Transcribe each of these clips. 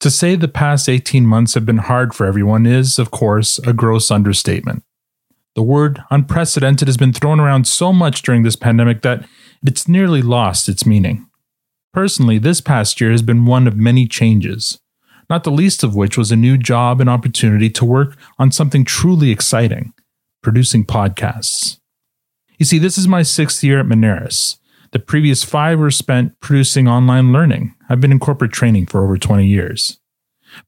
To say the past 18 months have been hard for everyone is, of course, a gross understatement. The word unprecedented has been thrown around so much during this pandemic that it's nearly lost its meaning. Personally, this past year has been one of many changes, not the least of which was a new job and opportunity to work on something truly exciting producing podcasts. You see, this is my sixth year at Moneris. The previous five were spent producing online learning. I've been in corporate training for over 20 years.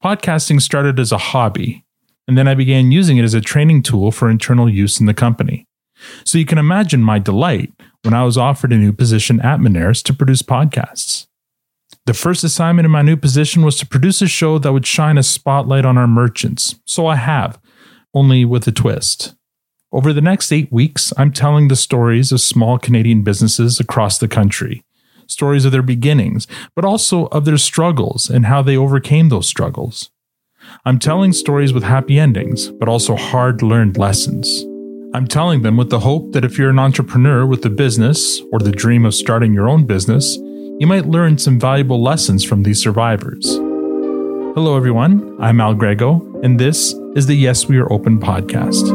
Podcasting started as a hobby, and then I began using it as a training tool for internal use in the company. So you can imagine my delight when I was offered a new position at Moneris to produce podcasts. The first assignment in my new position was to produce a show that would shine a spotlight on our merchants. So I have, only with a twist. Over the next eight weeks, I'm telling the stories of small Canadian businesses across the country. Stories of their beginnings, but also of their struggles and how they overcame those struggles. I'm telling stories with happy endings, but also hard learned lessons. I'm telling them with the hope that if you're an entrepreneur with a business or the dream of starting your own business, you might learn some valuable lessons from these survivors. Hello, everyone. I'm Al Grego, and this is the Yes We Are Open podcast.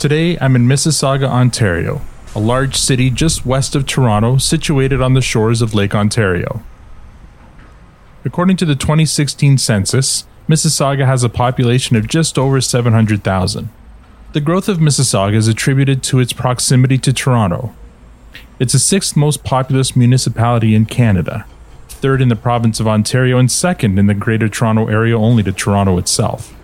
Today, I'm in Mississauga, Ontario, a large city just west of Toronto, situated on the shores of Lake Ontario. According to the 2016 census, Mississauga has a population of just over 700,000. The growth of Mississauga is attributed to its proximity to Toronto. It's the sixth most populous municipality in Canada, third in the province of Ontario, and second in the Greater Toronto Area only to Toronto itself.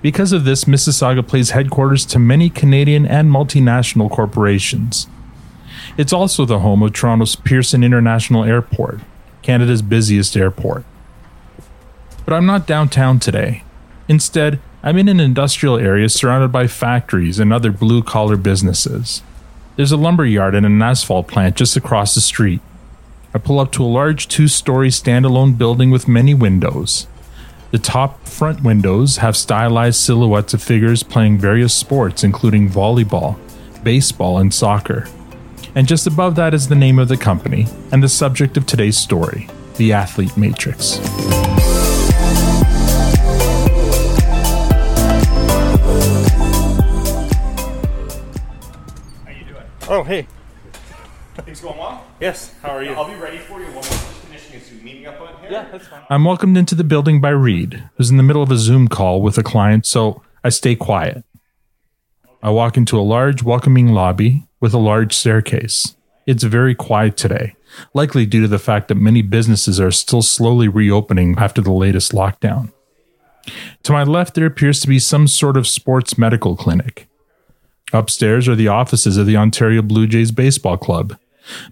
Because of this, Mississauga plays headquarters to many Canadian and multinational corporations. It's also the home of Toronto's Pearson International Airport, Canada's busiest airport. But I'm not downtown today. Instead, I'm in an industrial area surrounded by factories and other blue collar businesses. There's a lumber yard and an asphalt plant just across the street. I pull up to a large two story standalone building with many windows. The top front windows have stylized silhouettes of figures playing various sports, including volleyball, baseball, and soccer. And just above that is the name of the company and the subject of today's story the Athlete Matrix. How you doing? Oh, hey. Things going well? Yes. How are you? I'll be ready for you. One more just finishing a Zoom meeting up on here. Yeah, that's fine. I'm welcomed into the building by Reed, who's in the middle of a Zoom call with a client, so I stay quiet. I walk into a large, welcoming lobby with a large staircase. It's very quiet today, likely due to the fact that many businesses are still slowly reopening after the latest lockdown. To my left, there appears to be some sort of sports medical clinic. Upstairs are the offices of the Ontario Blue Jays Baseball Club,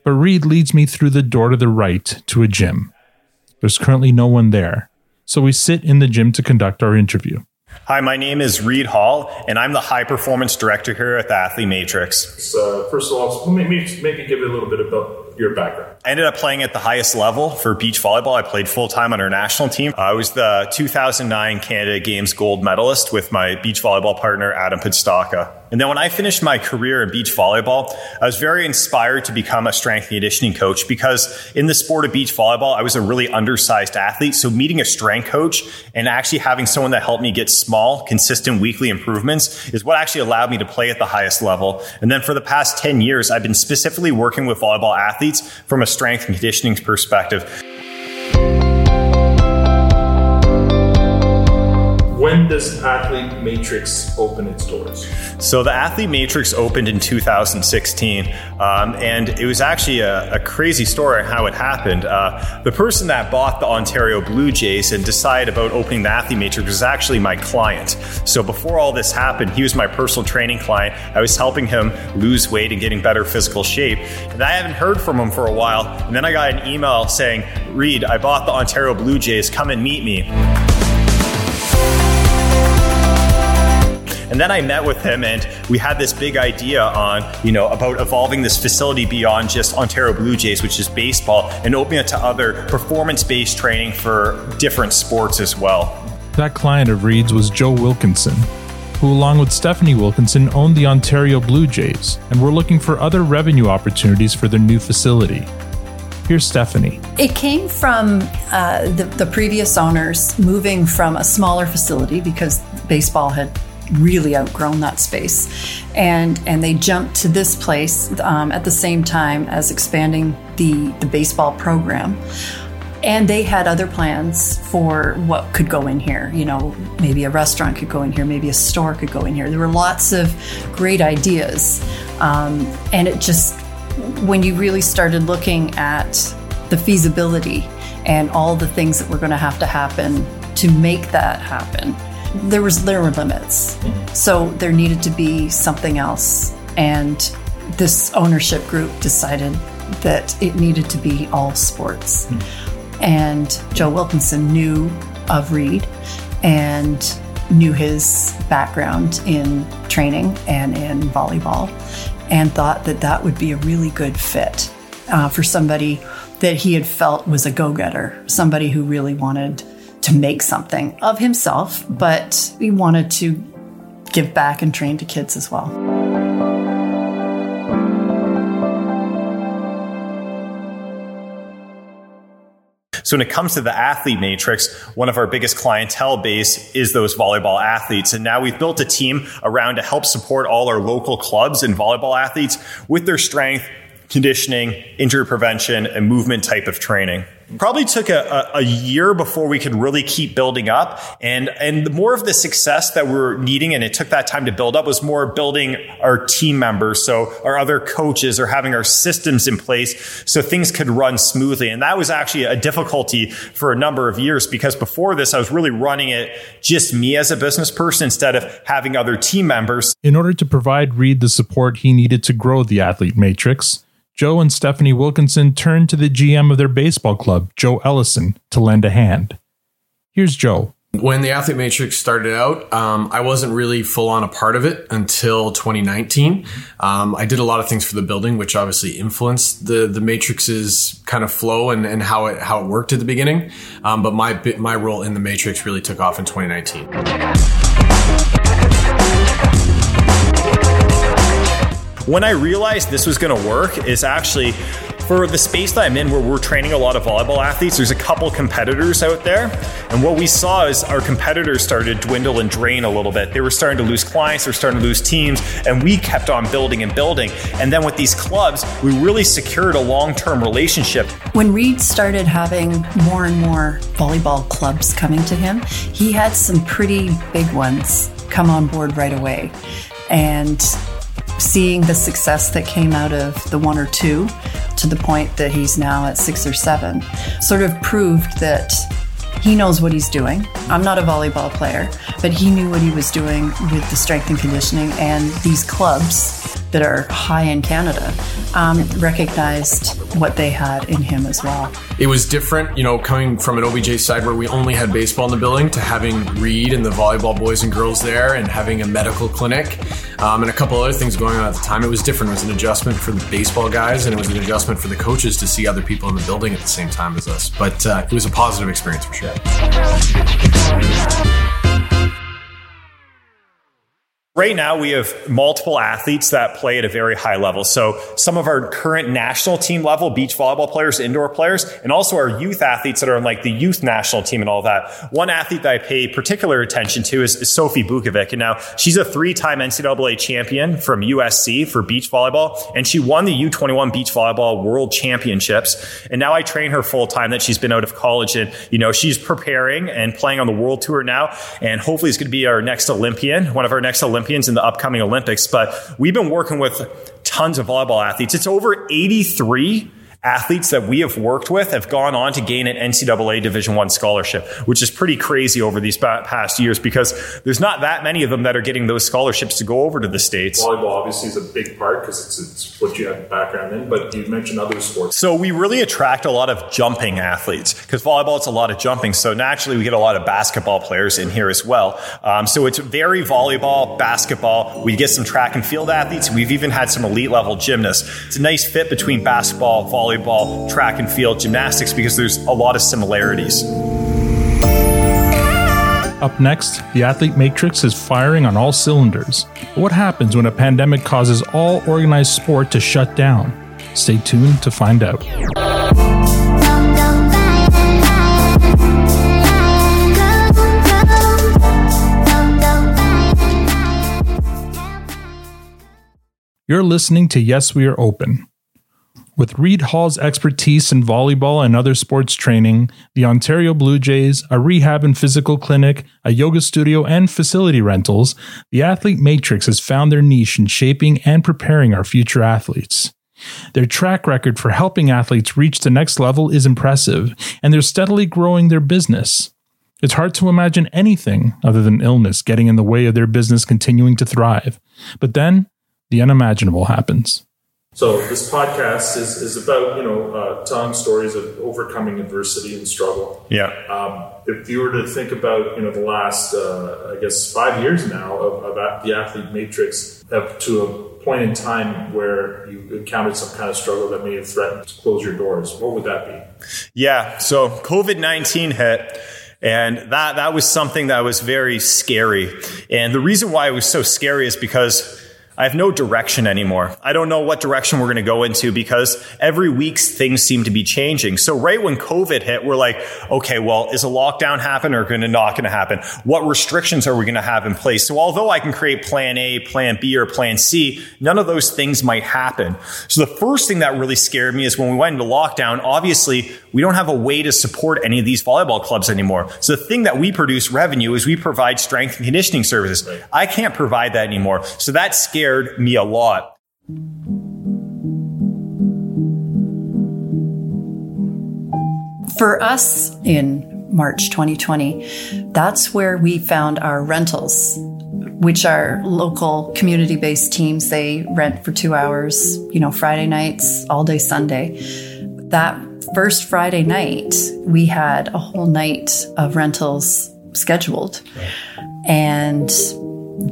but Reed leads me through the door to the right to a gym. There's currently no one there, so we sit in the gym to conduct our interview. Hi, my name is Reed Hall, and I'm the high performance director here at the Athlete Matrix. So, first of all, maybe, maybe give it a little bit about your background. I ended up playing at the highest level for beach volleyball. I played full time on our national team. Uh, I was the 2009 Canada Games gold medalist with my beach volleyball partner, Adam Podstaka. And then when I finished my career in beach volleyball, I was very inspired to become a strength and conditioning coach because in the sport of beach volleyball, I was a really undersized athlete. So meeting a strength coach and actually having someone that helped me get small, consistent weekly improvements is what actually allowed me to play at the highest level. And then for the past 10 years, I've been specifically working with volleyball athletes from a strength and conditioning perspective. When does Athlete Matrix open its doors? So the Athlete Matrix opened in 2016, um, and it was actually a, a, crazy story how it happened. Uh, the person that bought the Ontario Blue Jays and decided about opening the Athlete Matrix was actually my client. So before all this happened, he was my personal training client. I was helping him lose weight and getting better physical shape, and I haven't heard from him for a while. And then I got an email saying, "Reed, I bought the Ontario Blue Jays. Come and meet me." And then I met with him and we had this big idea on, you know, about evolving this facility beyond just Ontario Blue Jays, which is baseball, and opening it to other performance based training for different sports as well. That client of Reed's was Joe Wilkinson, who, along with Stephanie Wilkinson, owned the Ontario Blue Jays and were looking for other revenue opportunities for their new facility. Here's Stephanie. It came from uh, the, the previous owners moving from a smaller facility because baseball had really outgrown that space. And and they jumped to this place um, at the same time as expanding the the baseball program. And they had other plans for what could go in here you know maybe a restaurant could go in here maybe a store could go in here. There were lots of great ideas. Um, and it just when you really started looking at the feasibility and all the things that were going to have to happen to make that happen there was there were limits. So there needed to be something else. And this ownership group decided that it needed to be all sports. And joe wilkinson knew of reed and knew his background in training and in volleyball and thought that that would be a really good fit uh, for somebody that he had felt was a go-getter somebody who really wanted to make something of himself, but he wanted to give back and train to kids as well. So when it comes to the athlete matrix, one of our biggest clientele base is those volleyball athletes. And now we've built a team around to help support all our local clubs and volleyball athletes with their strength, conditioning, injury prevention, and movement type of training. Probably took a, a, a, year before we could really keep building up. And, and more of the success that we we're needing, and it took that time to build up, was more building our team members. So our other coaches or having our systems in place so things could run smoothly. And that was actually a difficulty for a number of years because before this, I was really running it just me as a business person instead of having other team members. In order to provide Reed the support he needed to grow the athlete matrix, Joe and Stephanie Wilkinson turned to the GM of their baseball club, Joe Ellison, to lend a hand. Here's Joe. When the Athlete Matrix started out, um, I wasn't really full on a part of it until 2019. Um, I did a lot of things for the building, which obviously influenced the the Matrix's kind of flow and, and how it how it worked at the beginning. Um, but my my role in the Matrix really took off in 2019. When I realized this was going to work is actually for the space that I'm in where we're training a lot of volleyball athletes, there's a couple competitors out there. And what we saw is our competitors started to dwindle and drain a little bit. They were starting to lose clients, they were starting to lose teams, and we kept on building and building. And then with these clubs, we really secured a long term relationship. When Reed started having more and more volleyball clubs coming to him, he had some pretty big ones come on board right away. And seeing the success that came out of the one or two to the point that he's now at six or seven sort of proved that he knows what he's doing. I'm not a volleyball player, but he knew what he was doing with the strength and conditioning and these clubs that are high in Canada um, recognized what they had in him as well. It was different, you know, coming from an OBJ side where we only had baseball in the building to having Reed and the volleyball boys and girls there and having a medical clinic um, and a couple other things going on at the time. It was different. It was an adjustment for the baseball guys and it was an adjustment for the coaches to see other people in the building at the same time as us. But uh, it was a positive experience for sure. Right now, we have multiple athletes that play at a very high level. So some of our current national team level beach volleyball players, indoor players, and also our youth athletes that are on like the youth national team and all that. One athlete that I pay particular attention to is, is Sophie Bukovec. And now she's a three-time NCAA champion from USC for beach volleyball. And she won the U21 beach volleyball world championships. And now I train her full time that she's been out of college and, you know, she's preparing and playing on the world tour now. And hopefully it's going to be our next Olympian, one of our next Olympians Olympians in the upcoming Olympics, but we've been working with tons of volleyball athletes. It's over 83 athletes that we have worked with have gone on to gain an NCAA Division One scholarship, which is pretty crazy over these past years because there's not that many of them that are getting those scholarships to go over to the states. Volleyball obviously is a big part because it's, it's what you have background in, but you mentioned other sports. So we really attract a lot of jumping athletes because volleyball it's a lot of jumping. So naturally we get a lot of basketball players in here as well. Um, so it's very volleyball, basketball. We get some track and field athletes. We've even had some elite level gymnasts. It's a nice fit between basketball, volleyball volleyball, track and field, gymnastics, because there's a lot of similarities. Up next, the athlete matrix is firing on all cylinders. What happens when a pandemic causes all organized sport to shut down? Stay tuned to find out. You're listening to Yes, We Are Open. With Reed Hall's expertise in volleyball and other sports training, the Ontario Blue Jays, a rehab and physical clinic, a yoga studio, and facility rentals, the Athlete Matrix has found their niche in shaping and preparing our future athletes. Their track record for helping athletes reach the next level is impressive, and they're steadily growing their business. It's hard to imagine anything other than illness getting in the way of their business continuing to thrive. But then, the unimaginable happens. So this podcast is, is about you know uh, telling stories of overcoming adversity and struggle. Yeah. Um, if you were to think about you know the last uh, I guess five years now of, of the athlete matrix up to a point in time where you encountered some kind of struggle that may have threatened to close your doors, what would that be? Yeah. So COVID nineteen hit. And that, that was something that was very scary. And the reason why it was so scary is because I have no direction anymore. I don't know what direction we're going to go into because every week things seem to be changing. So right when COVID hit, we're like, okay, well, is a lockdown happen or going to not going to happen? What restrictions are we going to have in place? So although I can create plan A, plan B, or plan C, none of those things might happen. So the first thing that really scared me is when we went into lockdown, obviously we don't have a way to support any of these volleyball clubs anymore. So the thing that we produce revenue is we provide strength and conditioning services. I can't provide that anymore. So that scared me a lot. For us in March 2020, that's where we found our rentals, which are local community based teams. They rent for two hours, you know, Friday nights, all day Sunday. That first Friday night, we had a whole night of rentals scheduled. And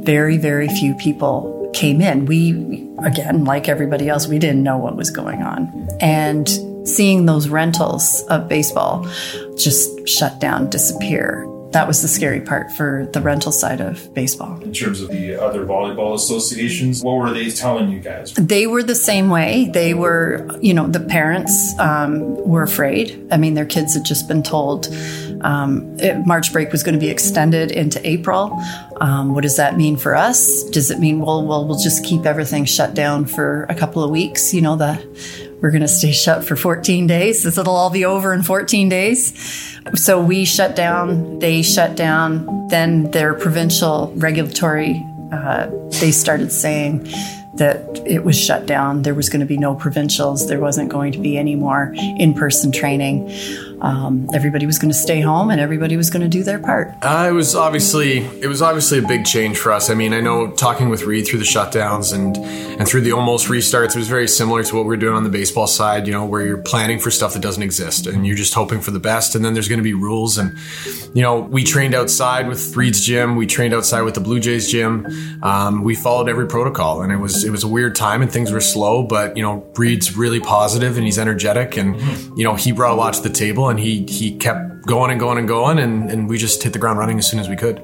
very, very few people came in. We, again, like everybody else, we didn't know what was going on. And seeing those rentals of baseball just shut down, disappear. That was the scary part for the rental side of baseball. In terms of the other volleyball associations, what were they telling you guys? They were the same way. They were, you know, the parents um, were afraid. I mean, their kids had just been told um, it, March break was going to be extended into April. Um, what does that mean for us? Does it mean, well, well, just keep everything shut down for a couple of weeks? You know, the we're going to stay shut for 14 days. This it'll all be over in 14 days. So we shut down, they shut down. Then their provincial regulatory, uh, they started saying that it was shut down. There was going to be no provincials. There wasn't going to be any more in person training. Um, everybody was going to stay home and everybody was going to do their part. Uh, it was obviously it was obviously a big change for us. I mean, I know talking with Reed through the shutdowns and and through the almost restarts, it was very similar to what we are doing on the baseball side. You know, where you're planning for stuff that doesn't exist and you're just hoping for the best. And then there's going to be rules. And you know, we trained outside with Reed's gym. We trained outside with the Blue Jays gym. Um, we followed every protocol, and it was it was a weird time and things were slow. But you know, Reed's really positive and he's energetic, and mm-hmm. you know, he brought a lot to the table and he he kept going and going and going, and, and we just hit the ground running as soon as we could.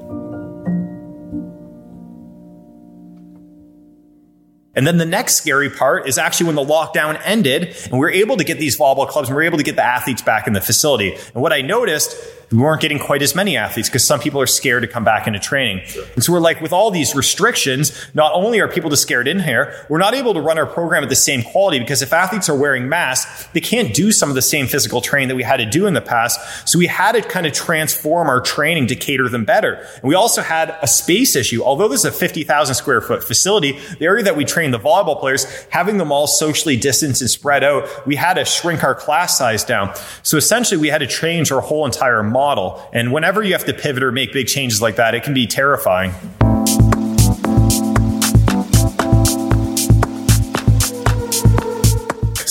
And then the next scary part is actually when the lockdown ended and we were able to get these volleyball clubs and we were able to get the athletes back in the facility. And what I noticed we weren't getting quite as many athletes because some people are scared to come back into training. Sure. And so we're like, with all these restrictions, not only are people just scared in here, we're not able to run our program at the same quality because if athletes are wearing masks, they can't do some of the same physical training that we had to do in the past. So we had to kind of transform our training to cater them better. And we also had a space issue. Although this is a 50,000 square foot facility, the area that we train the volleyball players, having them all socially distanced and spread out, we had to shrink our class size down. So essentially we had to change our whole entire model model. And whenever you have to pivot or make big changes like that, it can be terrifying.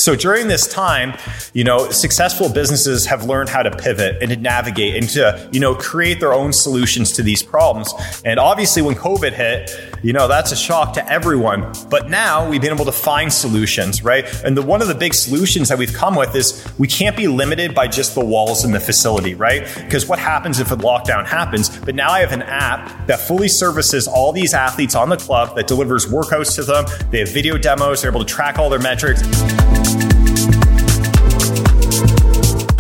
So during this time, you know, successful businesses have learned how to pivot and to navigate and to, you know, create their own solutions to these problems. And obviously when COVID hit, you know, that's a shock to everyone. But now we've been able to find solutions, right? And the, one of the big solutions that we've come with is we can't be limited by just the walls in the facility, right? Because what happens if a lockdown happens? But now I have an app that fully services all these athletes on the club that delivers workouts to them. They have video demos, they're able to track all their metrics.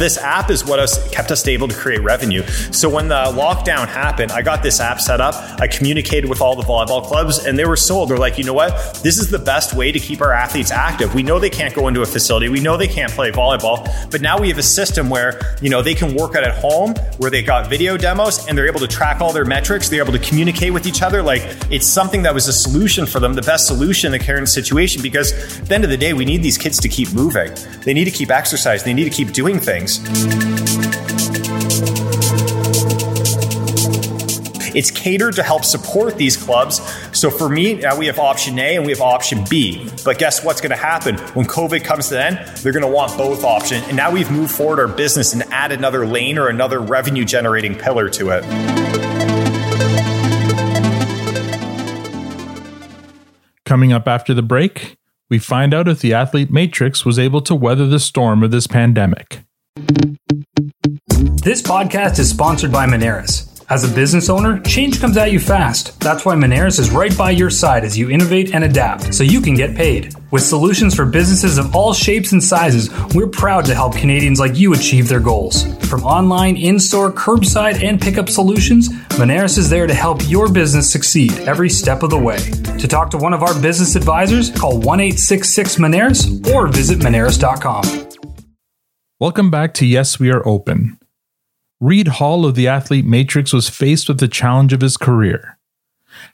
This app is what has kept us able to create revenue. So when the lockdown happened, I got this app set up. I communicated with all the volleyball clubs, and they were sold. They're like, you know what? This is the best way to keep our athletes active. We know they can't go into a facility. We know they can't play volleyball, but now we have a system where you know they can work out at home, where they got video demos, and they're able to track all their metrics. They're able to communicate with each other. Like it's something that was a solution for them, the best solution in the current situation. Because at the end of the day, we need these kids to keep moving. They need to keep exercising. They need to keep doing things. It's catered to help support these clubs. So for me, now we have option A and we have option B. But guess what's going to happen? When COVID comes to an end, they're going to want both options. And now we've moved forward our business and add another lane or another revenue generating pillar to it. Coming up after the break, we find out if the athlete matrix was able to weather the storm of this pandemic. This podcast is sponsored by Moneris. As a business owner, change comes at you fast. That's why Moneris is right by your side as you innovate and adapt so you can get paid. With solutions for businesses of all shapes and sizes, we're proud to help Canadians like you achieve their goals. From online, in store, curbside, and pickup solutions, Moneris is there to help your business succeed every step of the way. To talk to one of our business advisors, call 1 866 Moneris or visit Moneris.com. Welcome back to Yes, We Are Open. Reed Hall of the Athlete Matrix was faced with the challenge of his career.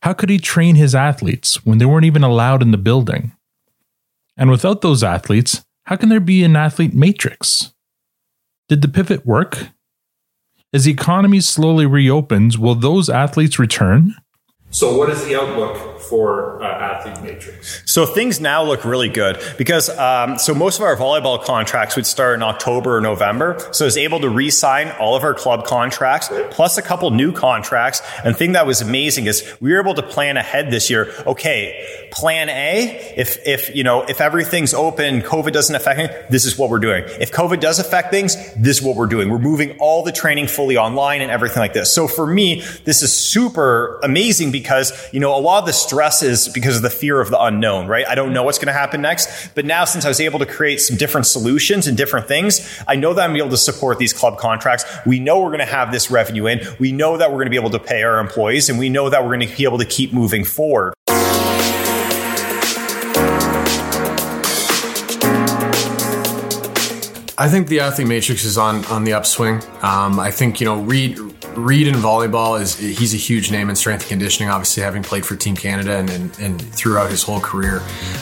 How could he train his athletes when they weren't even allowed in the building? And without those athletes, how can there be an athlete matrix? Did the pivot work? As the economy slowly reopens, will those athletes return? So, what is the outlook for uh, Athlete Matrix? So, things now look really good because um, so most of our volleyball contracts would start in October or November. So, I was able to re-sign all of our club contracts plus a couple new contracts. And thing that was amazing is we were able to plan ahead this year. Okay, plan A, if if you know if everything's open, COVID doesn't affect me, this is what we're doing. If COVID does affect things, this is what we're doing. We're moving all the training fully online and everything like this. So for me, this is super amazing because, you know, a lot of the stress is because of the fear of the unknown, right? I don't know what's going to happen next. But now, since I was able to create some different solutions and different things, I know that I'm able to support these club contracts. We know we're going to have this revenue in. We know that we're going to be able to pay our employees and we know that we're going to be able to keep moving forward. I think the athlete matrix is on on the upswing. Um, I think you know Reed Reed in volleyball is he's a huge name in strength and conditioning. Obviously, having played for Team Canada and and, and throughout his whole career,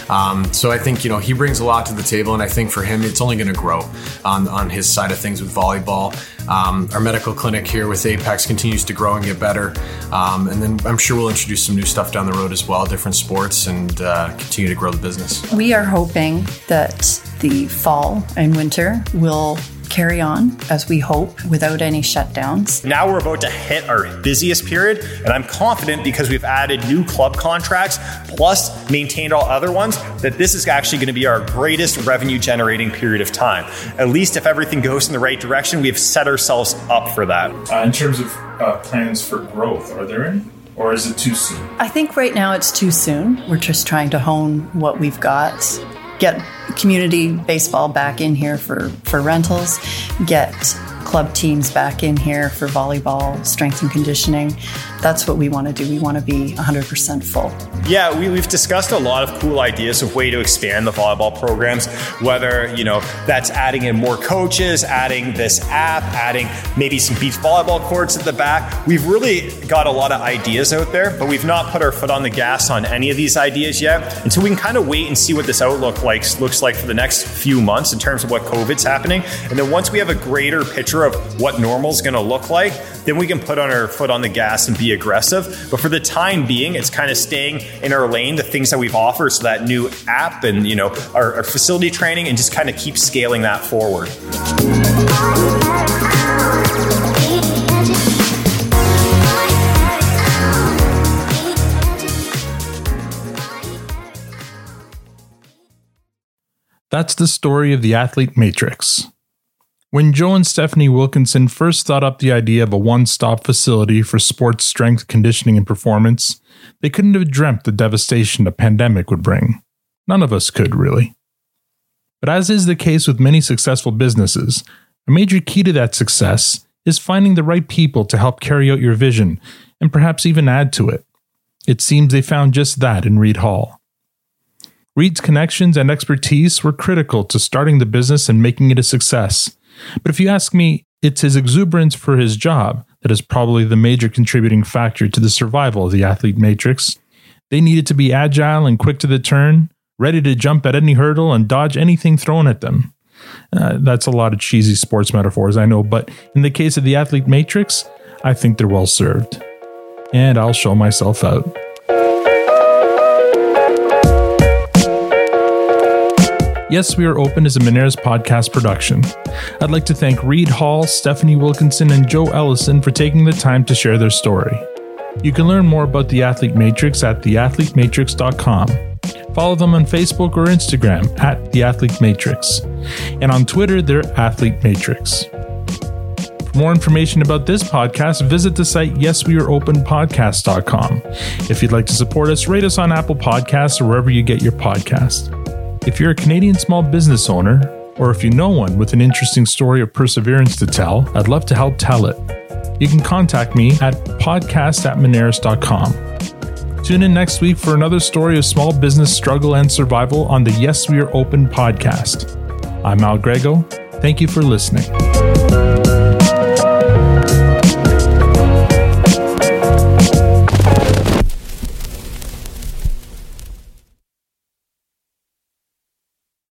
um, so I think you know he brings a lot to the table, and I think for him it's only going to grow on on his side of things with volleyball. Um, our medical clinic here with Apex continues to grow and get better, um, and then I'm sure we'll introduce some new stuff down the road as well, different sports, and uh, continue to grow the business. We are hoping that the fall and winter will carry on as we hope without any shutdowns. Now we're about to hit our busiest period, and I'm confident because we've added new club contracts plus maintained all other ones that this is actually going to be our greatest revenue generating period of time. At least if everything goes in the right direction, we've set ourselves up for that. Uh, in terms of uh, plans for growth, are there any? Or is it too soon? I think right now it's too soon. We're just trying to hone what we've got get community baseball back in here for, for rentals, get club teams back in here for volleyball, strength and conditioning. That's what we want to do. We want to be 100% full. Yeah, we, have discussed a lot of cool ideas of way to expand the volleyball programs, whether, you know, that's adding in more coaches, adding this app, adding maybe some beach volleyball courts at the back. We've really got a lot of ideas out there, but we've not put our foot on the gas on any of these ideas yet. And so we can kind of wait and see what this outlook looks like for the next few months in terms of what COVID's happening. And then once we have a greater picture picture of what normal is going to look like, then we can put on our foot on the gas and be aggressive. But for the time being, it's kind of staying in our lane, the things that we've offered, so that new app and you know our, our facility training, and just kind of keep scaling that forward. That's the story of the athlete matrix. When Joe and Stephanie Wilkinson first thought up the idea of a one stop facility for sports strength conditioning and performance, they couldn't have dreamt the devastation a pandemic would bring. None of us could, really. But as is the case with many successful businesses, a major key to that success is finding the right people to help carry out your vision and perhaps even add to it. It seems they found just that in Reed Hall. Reed's connections and expertise were critical to starting the business and making it a success but if you ask me, it's his exuberance for his job that is probably the major contributing factor to the survival of the athlete matrix. They needed to be agile and quick to the turn, ready to jump at any hurdle and dodge anything thrown at them. Uh, that's a lot of cheesy sports metaphors, I know, but in the case of the athlete matrix, I think they're well served. And I'll show myself out. Yes, We Are Open is a Moneris podcast production. I'd like to thank Reed Hall, Stephanie Wilkinson, and Joe Ellison for taking the time to share their story. You can learn more about the Athlete Matrix at theathletematrix.com. Follow them on Facebook or Instagram at The Athlete Matrix. And on Twitter, they're Athlete Matrix. For more information about this podcast, visit the site yesweareopenpodcast.com. If you'd like to support us, rate us on Apple Podcasts or wherever you get your podcast. If you're a Canadian small business owner, or if you know one with an interesting story of perseverance to tell, I'd love to help tell it. You can contact me at podcast at moneris.com. Tune in next week for another story of small business struggle and survival on the Yes We Are Open podcast. I'm Al Grego. Thank you for listening.